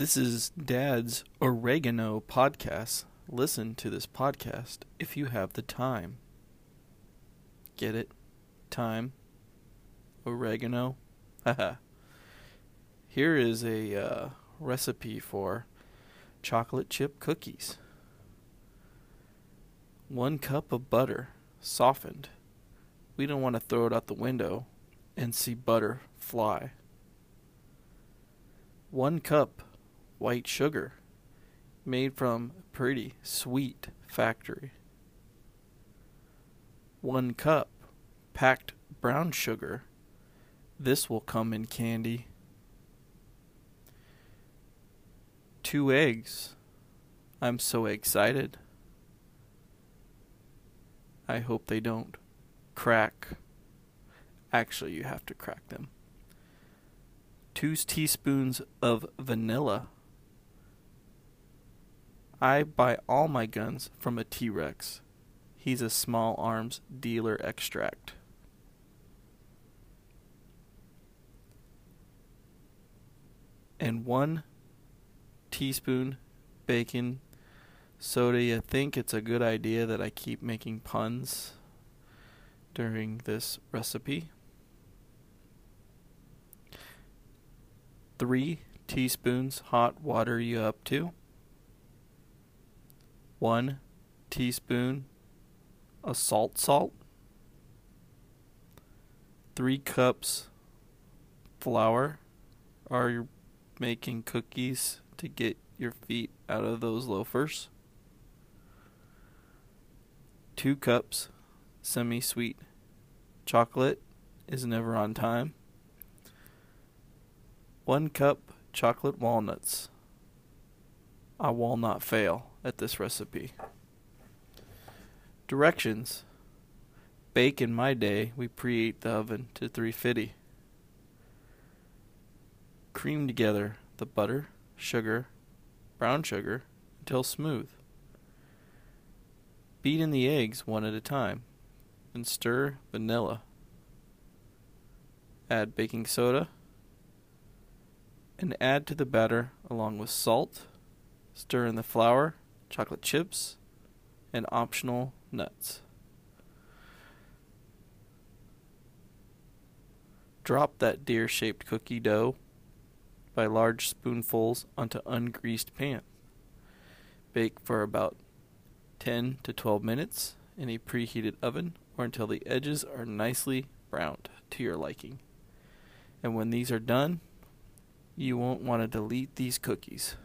This is Dad's Oregano Podcast. Listen to this podcast if you have the time. Get it? Time. Oregano. Haha. Here is a uh, recipe for chocolate chip cookies. One cup of butter, softened. We don't want to throw it out the window and see butter fly. One cup white sugar, made from a pretty sweet factory. One cup packed brown sugar. This will come in candy. Two eggs. I'm so excited. I hope they don't crack. Actually, you have to crack them. Two teaspoons of vanilla. I buy all my guns from a T Rex. He's a small arms dealer extract. And one teaspoon bacon soda. You think it's a good idea that I keep making puns during this recipe? Three teaspoons hot water you up to? One teaspoon of salt salt? Three cups flour? Are you making cookies to get your feet out of those loafers? Two cups semi sweet chocolate is never on time. One cup chocolate walnuts. I will not fail at this recipe. Directions Bake in my day, we preheat the oven to 350. Cream together the butter, sugar, brown sugar until smooth. Beat in the eggs one at a time and stir vanilla. Add baking soda and add to the batter along with salt. Stir in the flour, chocolate chips, and optional nuts. Drop that deer shaped cookie dough by large spoonfuls onto ungreased pan. Bake for about 10 to 12 minutes in a preheated oven or until the edges are nicely browned to your liking. And when these are done, you won't want to delete these cookies.